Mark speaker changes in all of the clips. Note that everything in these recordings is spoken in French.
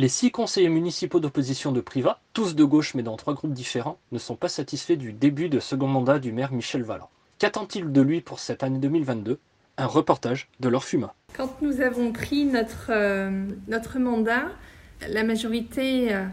Speaker 1: Les six conseillers municipaux d'opposition de Privat, tous de gauche mais dans trois groupes différents, ne sont pas satisfaits du début de second mandat du maire Michel Valland. Qu'attend-il de lui pour cette année 2022 Un reportage de leur Fuma.
Speaker 2: Quand nous avons pris notre, euh, mandat, la majorité euh,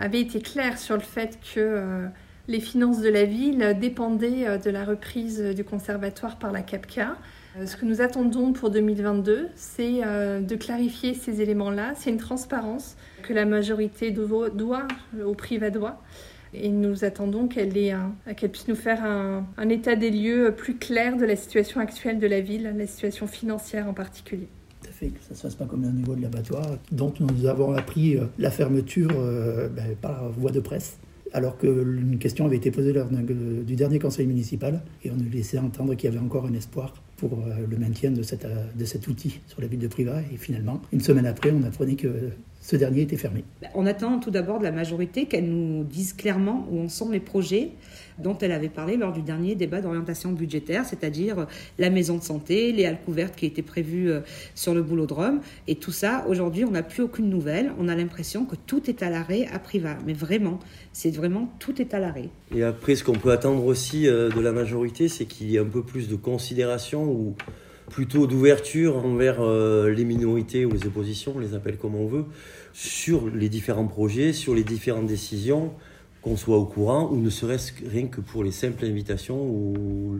Speaker 2: avait été claire sur le fait que euh, les finances de la ville dépendaient de la reprise du conservatoire par la CAPCA. Ce que nous attendons pour 2022, c'est de clarifier ces éléments-là. C'est une transparence que la majorité doit, au privat doit. Et nous attendons qu'elle puisse nous faire un, un, état des lieux plus clair de la situation actuelle de la ville, la situation financière en particulier.
Speaker 3: Que ça ne se fasse pas comme au niveau de l'abattoir, dont nous avons appris la fermeture euh, ben, par voie de presse alors qu'une question avait été posée lors du dernier conseil municipal et on nous laissait entendre qu'il y avait encore un espoir pour euh, le maintien de, cette, de cet outil sur la ville de Privas. Et finalement, une semaine après, on apprenait que ce dernier était fermé.
Speaker 4: On attend tout d'abord de la majorité qu'elle nous dise clairement où en sont les projets dont elle avait parlé lors du dernier débat d'orientation budgétaire, c'est-à-dire la maison de santé, les halles couvertes qui étaient prévues euh, sur le boulodrome. Et tout ça, aujourd'hui, on n'a plus aucune nouvelle. On a l'impression que tout est à l'arrêt à Priva. Mais vraiment, c'est vraiment tout est à l'arrêt.
Speaker 5: Et après, ce qu'on peut attendre aussi euh, de la majorité, c'est qu'il y ait un peu plus de considération ou plutôt d'ouverture envers euh, les minorités ou les oppositions, on les appelle comme on veut, sur les différents projets, sur les différentes décisions qu'on soit au courant, ou ne serait-ce rien que pour les simples invitations où,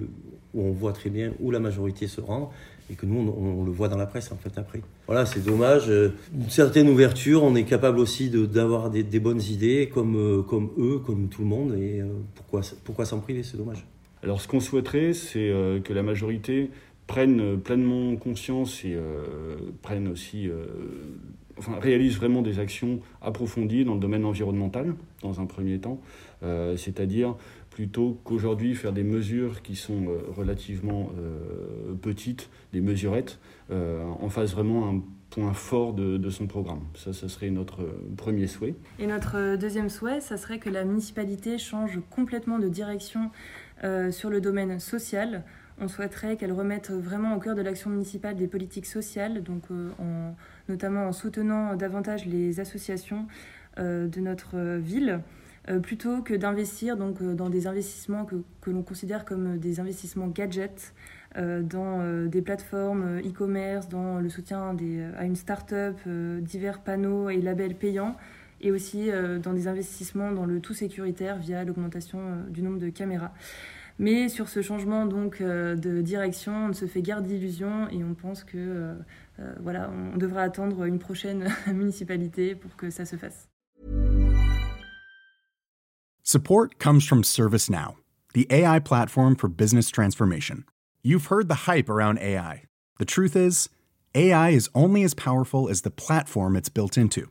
Speaker 5: on voit très bien où la majorité se rend et que nous, on, le voit dans la presse en fait après. Voilà, c'est dommage. Euh, une certaine ouverture, on est capable aussi d'avoir des, bonnes idées comme, euh, comme eux, comme tout le monde, et pourquoi, pourquoi s'en priver, c'est dommage.
Speaker 6: Alors ce qu'on souhaiterait, c'est que la majorité prenne pleinement conscience et prenne aussi enfin, réalise vraiment des actions approfondies dans le domaine environnemental, dans un premier temps, euh, c'est-à-dire plutôt qu'aujourd'hui faire des mesures qui sont euh, relativement euh, petites, des mesurettes, en fasse vraiment un point fort de, son programme. Ça, ça serait notre premier souhait.
Speaker 7: Et notre deuxième souhait, ça serait que la municipalité change complètement de direction sur le domaine social. On souhaiterait qu'elle remette vraiment au cœur de l'action municipale des politiques sociales, donc en notamment en soutenant davantage les associations euh, de notre ville euh, plutôt que d'investir donc euh, dans des investissements que, l'on considère comme des investissements gadgets dans des plateformes e-commerce, dans le soutien à une start-up, divers panneaux et labels payants, et aussi dans des investissements dans le tout sécuritaire via l'augmentation du nombre de caméras. Mais sur ce changement donc de direction, on ne se fait guère d'illusions et on pense que euh, voilà, on devra attendre une prochaine municipalité pour que ça se fasse.
Speaker 8: Support comes from ServiceNow, the AI platform for business transformation. You've heard the hype around AI. The truth is, AI is only as powerful as the platform it's built into.